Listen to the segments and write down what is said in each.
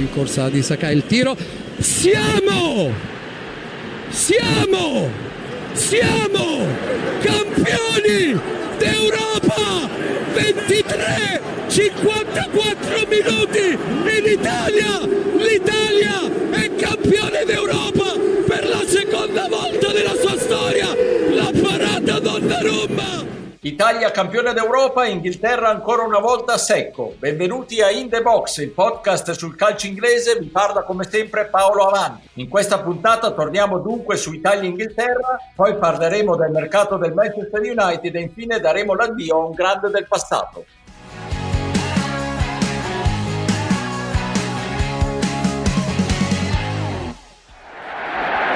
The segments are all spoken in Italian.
rincorsa di Sakai, il tiro. Siamo! Siamo! Siamo campioni d'Europa! 23 54 minuti in Italia! L'Italia è campione d'Europa per la seconda volta nella sua storia! La parata Donnarumma! Italia campione d'Europa, Inghilterra ancora una volta secco. Benvenuti a In The Box, il podcast sul calcio inglese. Vi parla come sempre Paolo Avanti. In questa puntata torniamo dunque su Italia-Inghilterra, poi parleremo del mercato del Manchester United e infine daremo l'addio a un grande del passato.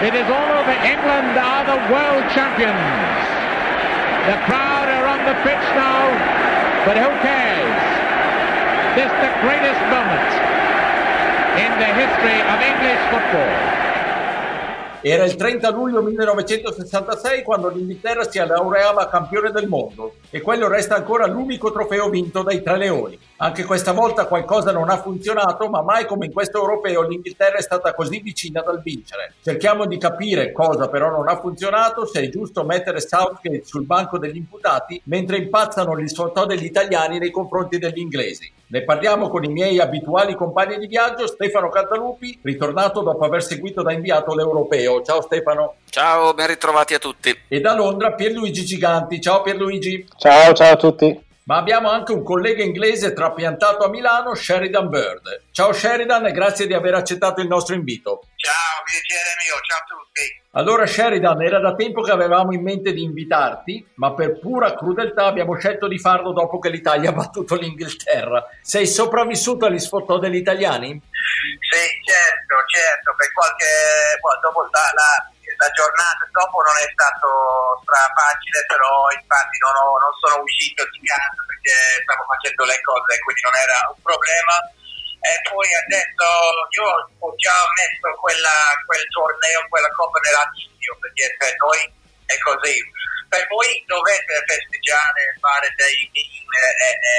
It is all over. England are the world champions. The crowd the pitch now, but who cares? This is the greatest moment in the history of English football. Era il 30 luglio 1966 quando l'Inghilterra si laureava campione del mondo e quello resta ancora l'unico trofeo vinto dai Tre Leoni. Anche questa volta qualcosa non ha funzionato, ma mai come in questo europeo l'Inghilterra è stata così vicina dal vincere. Cerchiamo di capire cosa però non ha funzionato, se è giusto mettere Southgate sul banco degli imputati mentre impazzano gli sfottò degli italiani nei confronti degli inglesi. Ne parliamo con i miei abituali compagni di viaggio, Stefano Cantalupi, ritornato dopo aver seguito da inviato l'Europeo. Ciao Stefano. Ciao, ben ritrovati a tutti. E da Londra Pierluigi Giganti. Ciao Pierluigi. Ciao, ciao a tutti. Ma abbiamo anche un collega inglese trapiantato a Milano, Sheridan Bird. Ciao Sheridan e grazie di aver accettato il nostro invito. Ciao, piacere mio, ciao a tutti. Allora Sheridan, era da tempo che avevamo in mente di invitarti, ma per pura crudeltà abbiamo scelto di farlo dopo che l'Italia ha battuto l'Inghilterra. Sei sopravvissuto agli sfottò degli italiani? Sì, certo, certo, per qualche... dopo la, la la giornata dopo non è stato facile, però infatti non, ho, non sono uscito di casa perché stavo facendo le cose, quindi non era un problema. E poi adesso io ho già messo quella, quel torneo, quella Coppa dell'Assio, perché per noi è così. Per voi dovete festeggiare, fare dei win e, e,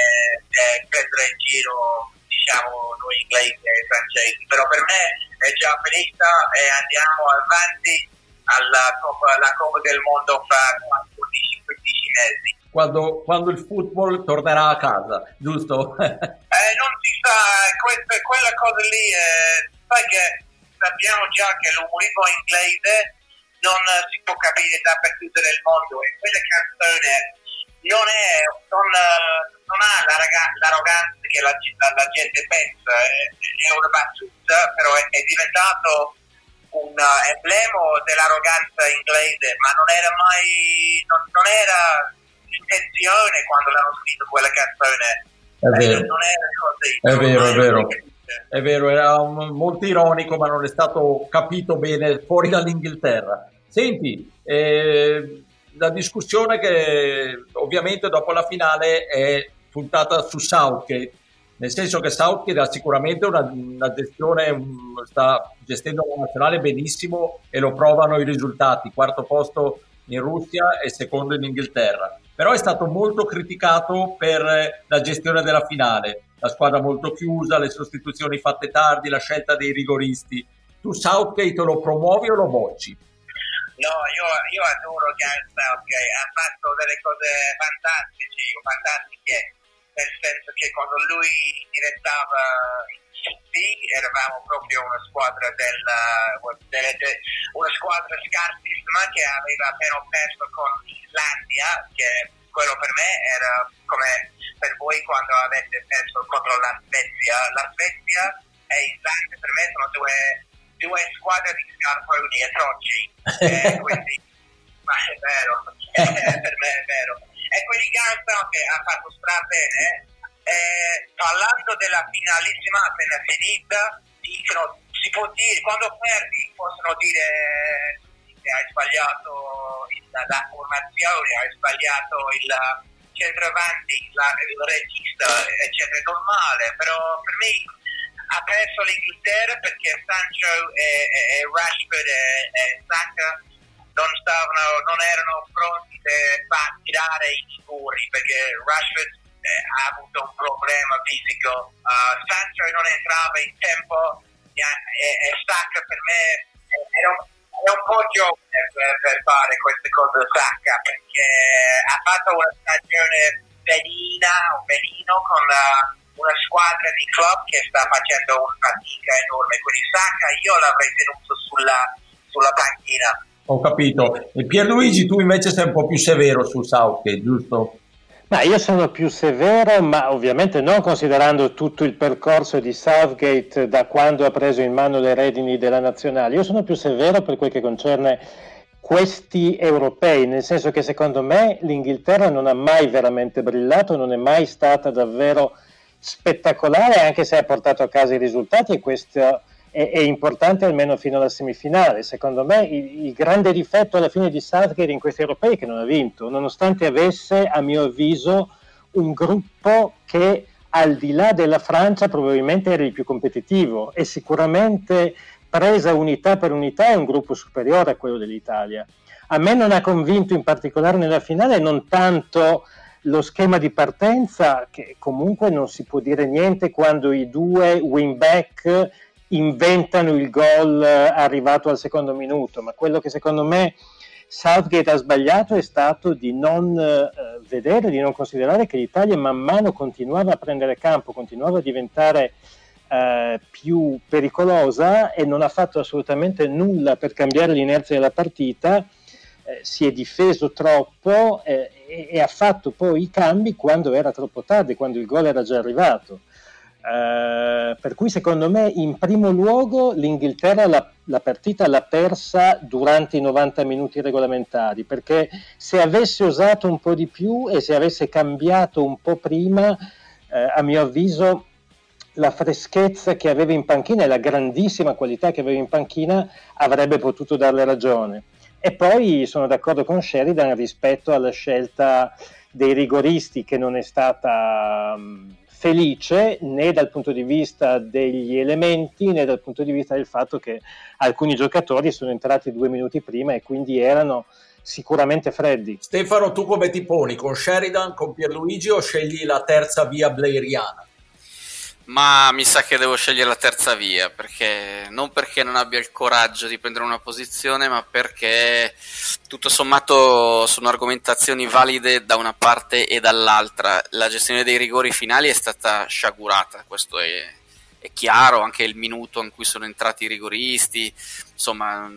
e prendere in giro diciamo noi inglesi e francesi, però per me è già finita e andiamo avanti alla Coppa, alla Coppa del Mondo fra 14-15 mesi. Quando, quando, il football tornerà a casa, giusto? eh, non si sa, questa, quella cosa lì, eh, sai che sappiamo già che l'umorismo inglese non si può capire dappertutto nel mondo e quella canzone non, è, non, non ha l'arroganza che la, la, la gente pensa, è, è, una battuta, però è, è diventato un emblema dell'arroganza inglese, ma non era mai, non, non era l'intenzione quando l'hanno scritto quella canzone. È vero. Non era così. È vero, è vero. È vero, era un, molto ironico, ma non è stato capito bene fuori dall'Inghilterra. Senti, eh, la discussione che ovviamente dopo la finale è puntata su Southgate nel senso che Southgate ha sicuramente una, una gestione, sta gestendo la nazionale benissimo e lo provano i risultati, quarto posto in Russia e secondo in Inghilterra, però è stato molto criticato per la gestione della finale, la squadra molto chiusa, le sostituzioni fatte tardi, la scelta dei rigoristi. Tu Southgate lo promuovi o lo bocci? No, io, io adoro Gareth Southgate, ha fatto delle cose fantastiche, fantastiche nel senso che quando lui direttava tutti eravamo proprio una squadra della, una squadra scarsissima che aveva appena perso con l'Islandia che quello per me era come per voi quando avete perso contro la Svezia. La Svezia e Islandia per me sono due, due squadre di scarponi atroci eh, quindi ma è vero per me è vero. E quelli Ganson che ha fatto stra bene, eh, parlando della finalissima appena finita, dicono, si può dire, quando perdi possono dire che hai sbagliato il, la formazione, hai sbagliato il centravanti, la, il regista, eccetera, è normale, però per me ha perso l'Inghilterra perché Sancho e, e, e Rashford e, e Saka non, stavano, non erano pronti per tirare i rigori perché Rashford eh, ha avuto un problema fisico. Uh, Sancho non entrava in tempo e, e, Sacca per me era un, era un po' giovane per, per, fare queste cose Sacca perché ha fatto una stagione benina o benino con la, una squadra di club che sta facendo una fatica enorme. Quindi Sacca io l'avrei tenuto sulla, sulla panchina. Ho capito. E Pierluigi, tu invece sei un po' più severo su Southgate, giusto? Ma io sono più severo, ma ovviamente non considerando tutto il percorso di Southgate da quando ha preso in mano le redini della nazionale. Io sono più severo per quel che concerne questi europei, nel senso che secondo me l'Inghilterra non ha mai veramente brillato, non è mai stata davvero spettacolare, anche se ha portato a casa i risultati e questo è, è importante almeno fino alla semifinale. Secondo me il, il, grande difetto alla fine di Southgate in questi europei è che non ha vinto, nonostante avesse, a mio avviso, un gruppo che al di là della Francia probabilmente era il più competitivo e sicuramente presa unità per unità è un gruppo superiore a quello dell'Italia. A me non ha convinto in particolare nella finale non tanto lo schema di partenza, che comunque non si può dire niente quando i due wing back inventano il gol eh, arrivato al secondo minuto, ma quello che secondo me Southgate ha sbagliato è stato di non eh, vedere, di non considerare che l'Italia man mano continuava a prendere campo, continuava a diventare eh, più pericolosa e non ha fatto assolutamente nulla per cambiare l'inerzia della partita, eh, si è difeso troppo eh, e, e ha fatto poi i cambi quando era troppo tardi, quando il gol era già arrivato. Eh, per cui secondo me in primo luogo l'Inghilterra la, la, partita l'ha persa durante i 90 minuti regolamentari perché se avesse usato un po' di più e se avesse cambiato un po' prima eh, a mio avviso la freschezza che aveva in panchina e la grandissima qualità che aveva in panchina avrebbe potuto darle ragione. E poi sono d'accordo con Sheridan rispetto alla scelta dei rigoristi che non è stata um, felice né dal punto di vista degli elementi né dal punto di vista del fatto che alcuni giocatori sono entrati due minuti prima e quindi erano sicuramente freddi. Stefano, tu come ti poni? Con Sheridan, con Pierluigi o scegli la terza via blairiana? Ma mi sa che devo scegliere la terza via, perché non perché non abbia il coraggio di prendere una posizione, ma perché tutto sommato sono argomentazioni valide da una parte e dall'altra. La gestione dei rigori finali è stata sciagurata, questo è, è chiaro, anche il minuto in cui sono entrati i rigoristi, insomma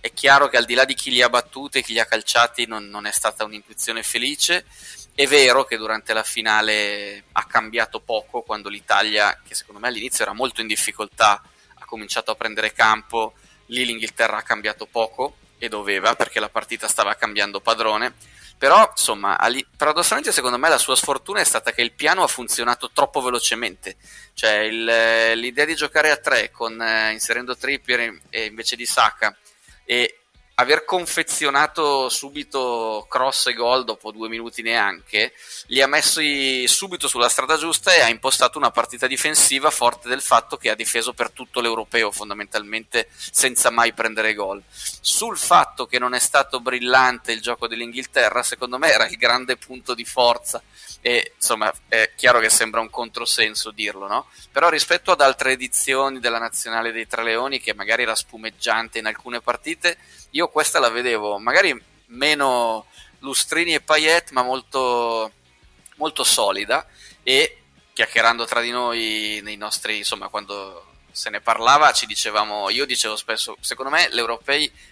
è chiaro che al di là di chi li ha battuti e chi li ha calciati non, non è stata un'intuizione felice è vero che durante la finale ha cambiato poco quando l'Italia, che secondo me all'inizio era molto in difficoltà, ha cominciato a prendere campo, lì l'Inghilterra ha cambiato poco e doveva perché la partita stava cambiando padrone. Però, insomma, paradossalmente secondo me la sua sfortuna è stata che il piano ha funzionato troppo velocemente. Cioè, il, l'idea di giocare a tre con, eh, inserendo Trippier invece di Saka e aver confezionato subito cross e gol dopo due minuti neanche, li ha messi subito sulla strada giusta e ha impostato una partita difensiva forte del fatto che ha difeso per tutto l'europeo fondamentalmente senza mai prendere gol. Sul fatto che non è stato brillante il gioco dell'Inghilterra, secondo me era il grande punto di forza e insomma è chiaro che sembra un controsenso dirlo, no? Però rispetto ad altre edizioni della nazionale dei Tre Leoni che magari era spumeggiante in alcune partite, io questa la vedevo magari meno lustrini e paillette, ma molto, molto solida e chiacchierando tra di noi nei nostri, insomma, quando se ne parlava ci dicevamo, io dicevo spesso, secondo me gli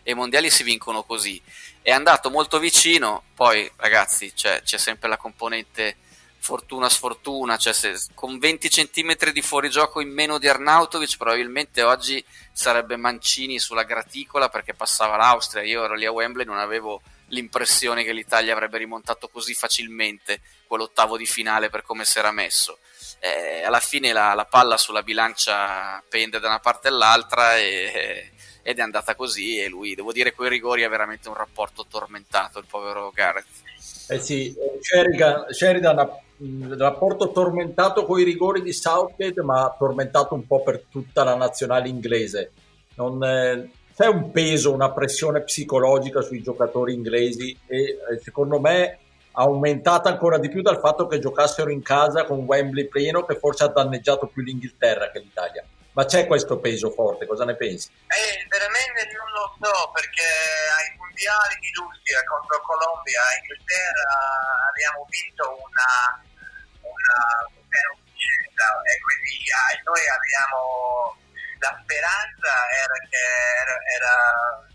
e i mondiali si vincono così. È andato molto vicino, poi ragazzi c'è, c'è sempre la componente fortuna sfortuna, cioè se, con 20 cm di fuorigioco in meno di Arnautovic probabilmente oggi sarebbe Mancini sulla graticola perché passava l'Austria, io ero lì a Wembley e non avevo l'impressione che l'Italia avrebbe rimontato così facilmente quell'ottavo di finale per come si era messo. Eh, alla fine la, la, palla sulla bilancia pende da una parte all'altra e, ed è andata così e lui, devo dire, con i rigori ha veramente un rapporto tormentato, il povero Gareth. Eh sì, Sheridan, Sheridan ha il rapporto tormentato con i rigori di Southgate, ma tormentato un po' per tutta la nazionale inglese. Non, eh, c'è un peso, una pressione psicologica sui giocatori inglesi e eh, secondo me aumentata ancora di più dal fatto che giocassero in casa con Wembley pieno che forse ha danneggiato più l'Inghilterra che l'Italia. Ma c'è questo peso forte, cosa ne pensi? Eh, veramente non lo so perché ai mondiali di Russia contro Colombia e Inghilterra abbiamo vinto una, una, una e quindi eh, noi abbiamo la speranza era che era, era,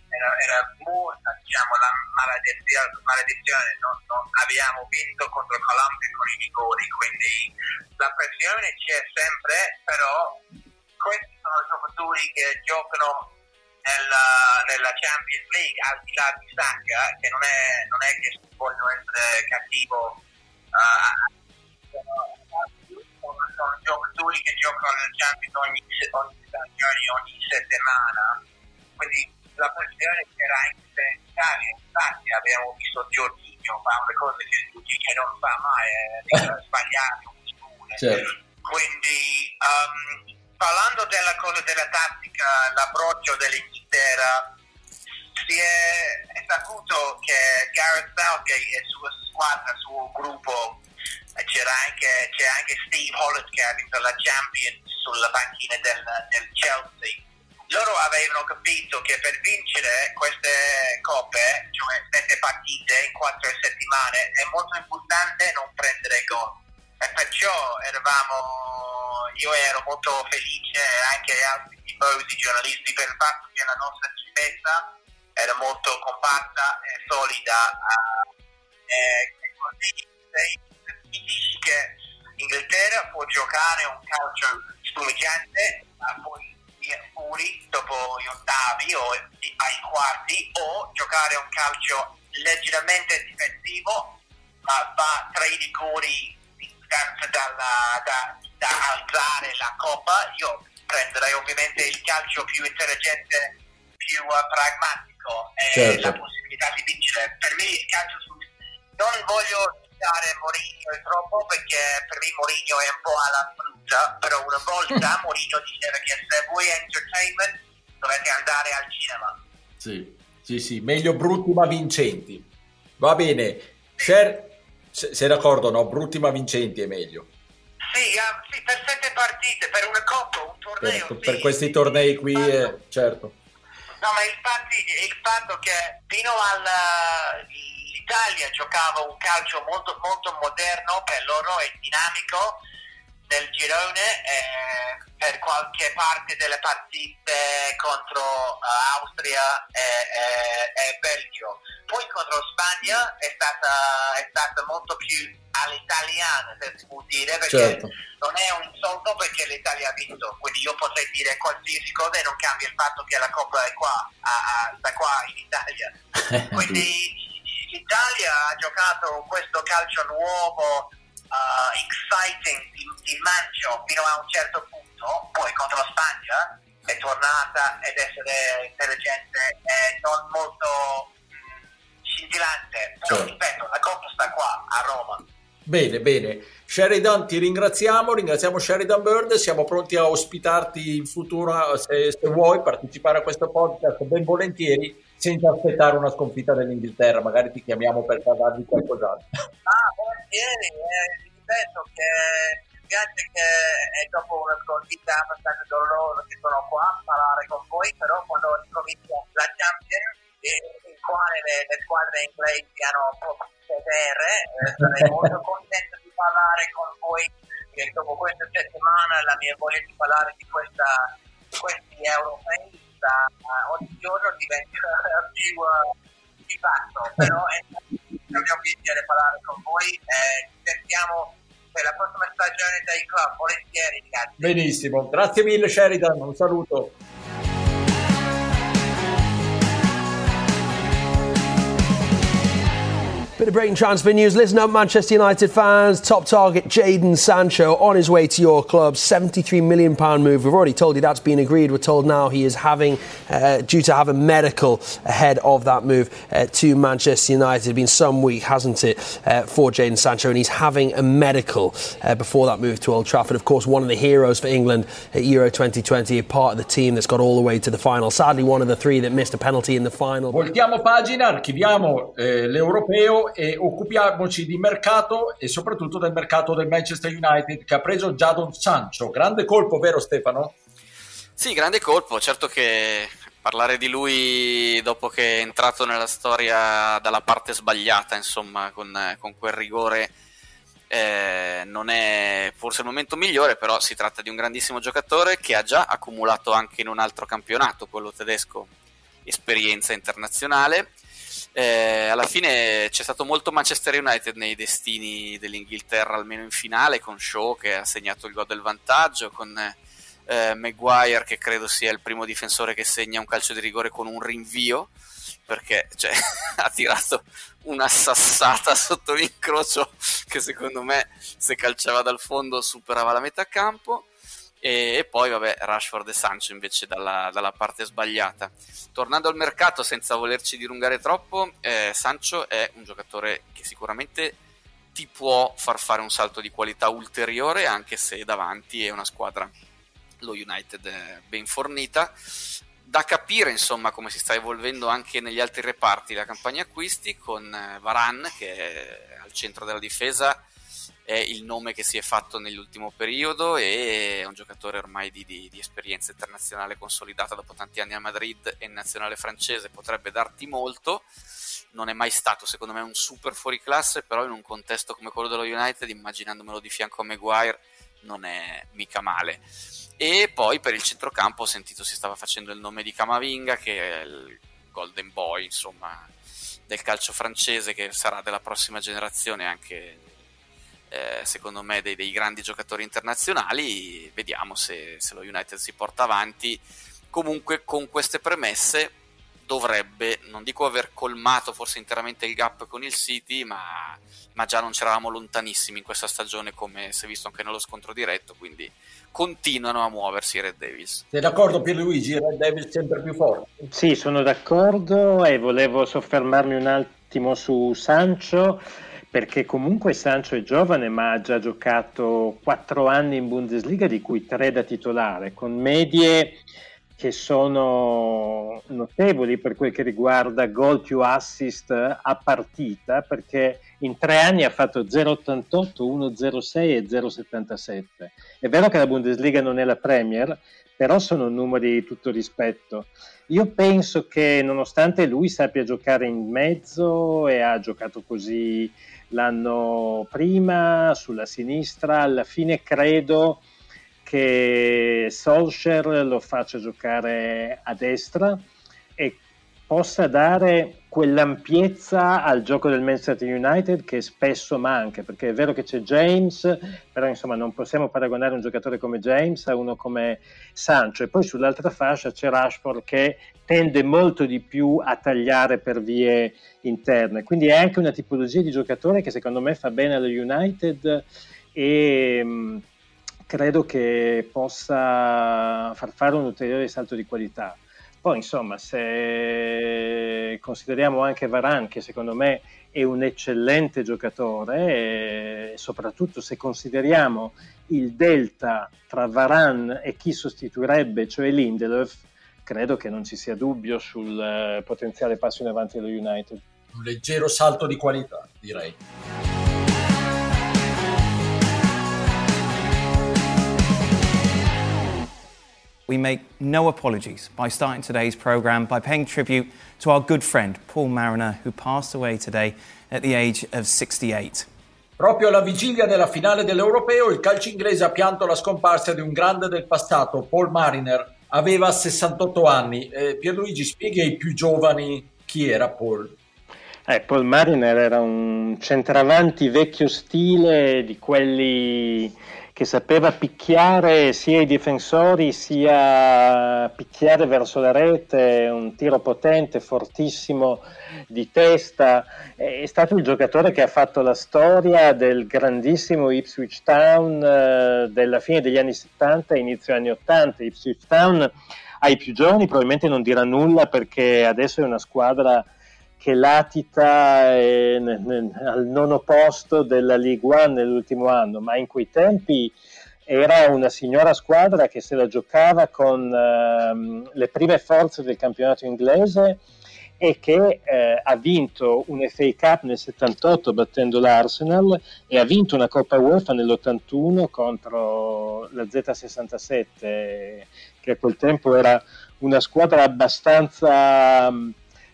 era, era morta diciamo, la maledizione, maledizione. Non, non abbiamo vinto contro Colombia con i rigori quindi la pressione c'è sempre però questi sono i giocatori che giocano nella, nella, Champions League al di là di Saka che non è, non è che vogliono essere cattivo uh, sono, sono giocatori che giocano nel Champions ogni, ogni stagione, ogni settimana quindi la c'era anche in Italia infatti abbiamo visto Giorginio fa le cose che che non fa mai eh, sbagliare certo. quindi um, parlando della cosa della tattica, l'approccio dell'Inghilterra, si è, è saputo che Gareth Southgate e sua squadra, il suo gruppo, c'era anche, c'è anche Steve Holland che ha vinto la Champions sulla panchina del, del Chelsea. Loro avevano capito che per vincere queste coppe, cioè sette partite in quattro settimane, è molto importante non prendere gol. E perciò eravamo io ero molto felice anche altri tifosi giornalisti per il fatto che la nostra difesa era molto compatta e solida e così dici che Inghilterra può giocare un calcio spumeggiante poi fuori dopo gli ottavi o ai quarti o giocare un calcio leggermente difensivo ma va tra i rigori distanza dalla, da, da alzare la coppa, io prenderei ovviamente il calcio più intelligente, più pragmatico e certo. la possibilità di vincere. Per me il calcio su... non voglio citare Mourinho troppo perché per me Mourinho è un po' alla frutta, però una volta Mourinho diceva che se vuoi entertainment dovete andare al cinema. Sì, sì, sì, meglio brutti ma vincenti. Va bene. Cer- sei d'accordo, no? Brutti ma vincenti è meglio. Sì, uh, sì, per sette partite, per una coppa, un torneo. Per, sì, per questi tornei qui, eh, certo. No, ma infatti il fatto che fino all'Italia giocava un calcio molto, molto moderno per loro e dinamico nel girone eh, per qualche parte delle partite contro uh, Austria e, e, e, Belgio. Poi contro Spagna è stata, è stata molto più all'italiana, se si può dire, perché certo. non è un insulto perché l'Italia ha vinto, quindi io potrei dire qualsiasi cosa e non cambia il fatto che la Coppa è qua, a, a, da qua in Italia. quindi l'Italia ha giocato questo calcio nuovo, uh, exciting di, di mancio fino a un certo punto, poi contro la Spagna è tornata ed essere intelligente e non molto mm, scintillante, però certo. ripeto, la Coppa sta qua a Roma Bene, bene. Sheridan, ti ringraziamo, ringraziamo Sheridan Bird, siamo pronti a ospitarti in futuro se, se vuoi partecipare a questo podcast ben volentieri senza aspettare una sconfitta dell'Inghilterra, magari ti chiamiamo per parlardi qualcos'altro. Ah, volentieri, eh, ripeto che mi che è dopo una sconfitta abbastanza dolorosa che sono qua a parlare con voi, però quando incomincia la Champions, in quale le, le squadre inglesi hanno proprio vedere, eh, sarei molto contento di parlare con voi che dopo questa settimana la mia voglia di parlare di, questa, di questi europei sta, uh, ogni giorno diventa più uh, di fatto, però è un mio piacere parlare con voi e ci sentiamo per la prossima stagione dei club, volentieri ragazzi. Benissimo, grazie mille Sheridan, un saluto. Bit of breaking transfer news. Listen up, Manchester United fans. Top target Jaden Sancho on his way to your club. £73 million move. We've already told you that's been agreed. We're told now he is having, uh, due to have a medical ahead of that move uh, to Manchester United. It's been some week, hasn't it, uh, for Jaden Sancho? And he's having a medical uh, before that move to Old Trafford. Of course, one of the heroes for England at Euro 2020, a part of the team that's got all the way to the final. Sadly, one of the three that missed a penalty in the final. Voltiamo pagina, archiviamo eh, l'europeo e occupiamoci di mercato e soprattutto del mercato del Manchester United che ha preso Jadon Sancho. Grande colpo, vero Stefano? Sì, grande colpo. Certo che parlare di lui dopo che è entrato nella storia dalla parte sbagliata, insomma, con, con quel rigore eh, non è forse il momento migliore, però si tratta di un grandissimo giocatore che ha già accumulato anche in un altro campionato, quello tedesco, esperienza internazionale. Eh, alla fine c'è stato molto Manchester United nei destini dell'Inghilterra, almeno in finale, con Shaw che ha segnato il gol del vantaggio, con eh, Maguire che credo sia il primo difensore che segna un calcio di rigore con un rinvio perché cioè, ha tirato una sassata sotto l'incrocio che secondo me se calciava dal fondo superava la metà campo e, e poi vabbè Rashford e Sancho invece dalla, dalla, parte sbagliata. Tornando al mercato senza volerci dilungare troppo eh, Sancho è un giocatore che sicuramente ti può far fare un salto di qualità ulteriore anche se davanti è una squadra lo United ben fornita. Da capire insomma come si sta evolvendo anche negli altri reparti la campagna acquisti con eh, Varan che è al centro della difesa è il nome che si è fatto nell'ultimo periodo e è un giocatore ormai di, di, di esperienza internazionale consolidata dopo tanti anni a Madrid e in nazionale francese potrebbe darti molto. Non è mai stato secondo me un super fuori classe però in un contesto come quello dello United immaginandomelo di fianco a Maguire non è mica male. E poi per il centrocampo ho sentito si stava facendo il nome di Camavinga che è il golden boy insomma del calcio francese che sarà della prossima generazione anche eh, secondo me dei, dei, grandi giocatori internazionali vediamo se, se lo United si porta avanti comunque con queste premesse dovrebbe, non dico aver colmato forse interamente il gap con il City, ma, ma già non c'eravamo lontanissimi in questa stagione come si è visto anche nello scontro diretto, quindi continuano a muoversi i Red Devils. Sei d'accordo Pierluigi? I Red Devils sempre più forti? Sì, sono d'accordo e volevo soffermarmi un attimo su Sancho perché comunque Sancho è giovane ma ha già giocato quattro anni in Bundesliga di cui tre da titolare con medie che sono notevoli per quel che riguarda gol più assist a partita, perché in tre anni ha fatto 0,88, 1,06 e 0,77. È vero che la Bundesliga non è la Premier, però sono numeri di tutto rispetto. Io penso che nonostante lui sappia giocare in mezzo e ha giocato così l'anno prima sulla sinistra, alla fine credo che Solskjaer lo faccia giocare a destra e possa dare quell'ampiezza al gioco del Manchester United che spesso manca, perché è vero che c'è James, però insomma non possiamo paragonare un giocatore come James a uno come Sancho e poi sull'altra fascia c'è Rashford che tende molto di più a tagliare per vie interne, quindi è anche una tipologia di giocatore che secondo me fa bene allo United e credo che possa far fare un ulteriore salto di qualità. Poi, insomma, se consideriamo anche Varan, che secondo me è un eccellente giocatore, e soprattutto se consideriamo il delta tra Varan e chi sostituirebbe, cioè Lindelöf, credo che non ci sia dubbio sul eh, potenziale passo in avanti dello United. Un leggero salto di qualità, direi. We make no apologies by starting today's programme by paying tribute to our good friend Paul Mariner, who passed away today at the age of 68. Proprio alla vigilia della finale dell'Europeo, il calcio inglese ha pianto la scomparsa di un grande del passato, Paul Mariner. Aveva 68 anni. Eh, Pierluigi, spieghi ai più giovani chi era Paul. Eh, Paul Mariner era un centravanti vecchio stile di quelli che sapeva picchiare sia i difensori sia picchiare verso la rete, un tiro potente, fortissimo di testa. È stato il giocatore che ha fatto la storia del grandissimo Ipswich Town eh, della fine degli anni 70 e inizio anni 80. Ipswich Town ai più giovani probabilmente non dirà nulla perché adesso è una squadra che latita eh, al nono posto della League One nell'ultimo anno, ma in quei tempi era una signora squadra che se la giocava con uh, le prime forze del campionato inglese e che eh, ha vinto un FA Cup nel 78 battendo l'Arsenal e ha vinto una Coppa UEFA nell'81 contro la Z67 che a quel tempo era una squadra abbastanza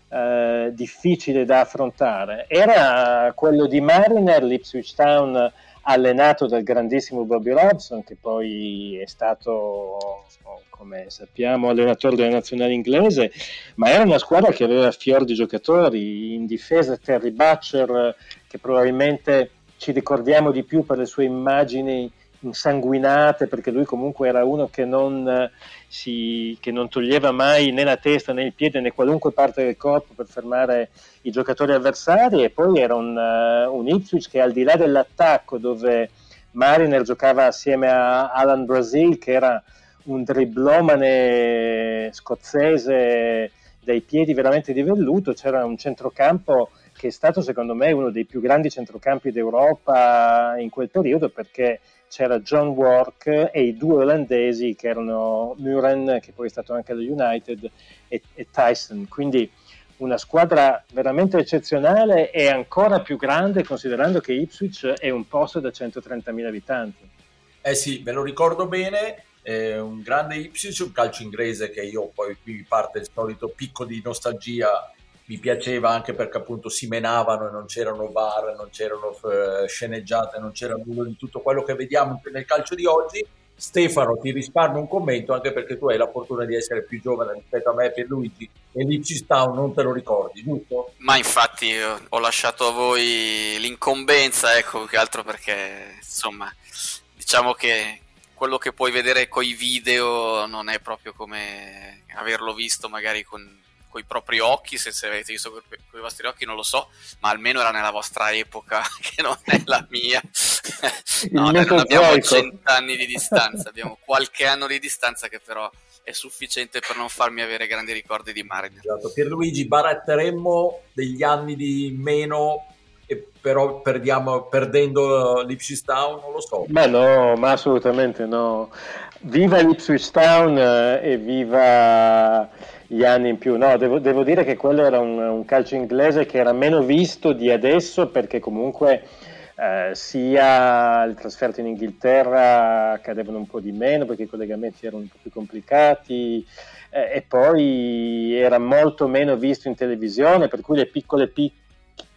eh, difficile da affrontare. Era quello di Mariner, l'Ipswich Town allenato dal grandissimo Bobby Robson che poi è stato come sappiamo allenatore della nazionale inglese, ma era una squadra che aveva fior di giocatori, in difesa Terry Butcher che probabilmente ci ricordiamo di più per le sue immagini insanguinate, perché lui comunque era uno che non, si, che non toglieva mai né la testa né il piede né qualunque parte del corpo per fermare i giocatori avversari. E poi era un, uh, un Ipswich che al di là dell'attacco dove Mariner giocava assieme a Alan Brazil che era un dribblomane scozzese dai piedi veramente di velluto, c'era un centrocampo che è stato secondo me uno dei più grandi centrocampi d'Europa in quel periodo perché c'era John Work e i due olandesi che erano Muren, che poi è stato anche allo United, e, e Tyson. Quindi una squadra veramente eccezionale e ancora più grande considerando che Ipswich è un posto da 130.000 abitanti. Eh sì, me lo ricordo bene eh, un grande Ipswich, un calcio inglese che io poi qui parte il solito picco di nostalgia, mi piaceva anche perché appunto si menavano e non c'erano bar, non c'erano eh, sceneggiate, non c'era nulla di tutto quello che vediamo nel calcio di oggi. Stefano, ti risparmio un commento anche perché tu hai la fortuna di essere più giovane rispetto a me e Luigi e l'Ipswich Town non te lo ricordi, giusto? Ma infatti ho lasciato a voi l'incombenza, ecco, che altro perché insomma diciamo che quello che puoi vedere coi video non è proprio come averlo visto magari con i propri occhi, se, se avete visto con i vostri occhi non lo so, ma almeno era nella vostra epoca, che non è la mia. no, non abbiamo cent'anni di distanza, abbiamo qualche anno di distanza che però è sufficiente per non farmi avere grandi ricordi di Mariner. Esatto. Pierluigi, baratteremmo degli anni di meno e però perdiamo, perdendo l'Ipswich Town, non lo so. Ma no, ma assolutamente no. Viva l'Ipswich Town eh, e viva gli anni in più. No, devo, devo dire che quello era un, un, calcio inglese che era meno visto di adesso perché comunque eh, sia le trasferte in Inghilterra accadevano un po' di meno perché i collegamenti erano un po' più complicati eh, e poi era molto meno visto in televisione, per cui le piccole piccole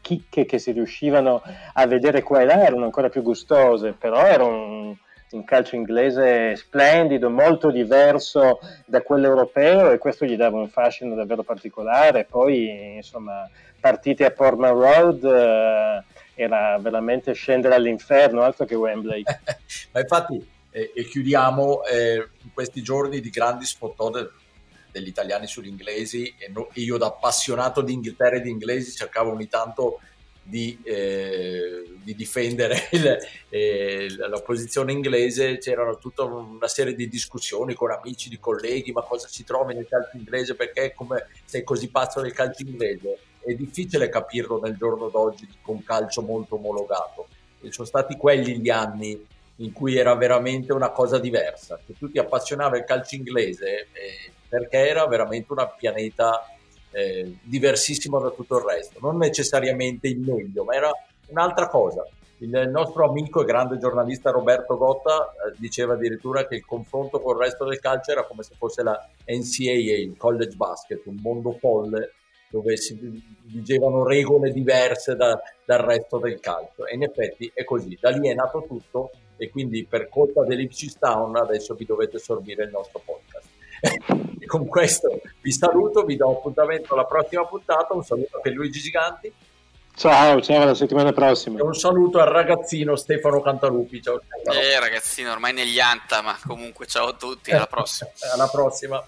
chicche che si riuscivano a vedere qua e là erano ancora più gustose, però era un, un calcio inglese splendido, molto diverso da quello europeo e questo gli dava un fascino davvero particolare. Poi, insomma, partite a Portman Road eh, era veramente scendere all'inferno, altro che Wembley. Ma infatti, eh, e chiudiamo eh, questi giorni di grandi spot degli italiani sugli inglesi e, no, io da appassionato di Inghilterra e di inglesi cercavo ogni tanto di, eh, di difendere il, eh, la posizione inglese, c'era tutta una serie di discussioni con amici, di colleghi, ma cosa ci trovi nel calcio inglese, perché come sei così pazzo del calcio inglese? È difficile capirlo nel giorno d'oggi con calcio molto omologato. E sono stati quelli gli anni in cui era veramente una cosa diversa, che tu ti appassionavi al calcio inglese eh, perché era veramente un pianeta eh, diversissimo da tutto il resto, non necessariamente il meglio, ma era un'altra cosa. Il nostro amico e grande giornalista Roberto Gotta eh, diceva addirittura che il confronto con il resto del calcio era come se fosse la NCAA, il college basket, un mondo folle dove si vigevano regole diverse da, dal resto del calcio. E in effetti è così, da lì è nato tutto e quindi per colpa dell'Ipswich Town adesso vi dovete sorbire il nostro podcast e con questo vi saluto, vi do appuntamento alla prossima puntata. Un saluto per Luigi Giganti. Ciao, ciao, alla settimana prossima. E un saluto al ragazzino Stefano Cantalupi. Ciao, Stefano. Eh, ragazzino, ormai negli anta, ma comunque ciao a tutti, alla prossima. alla prossima.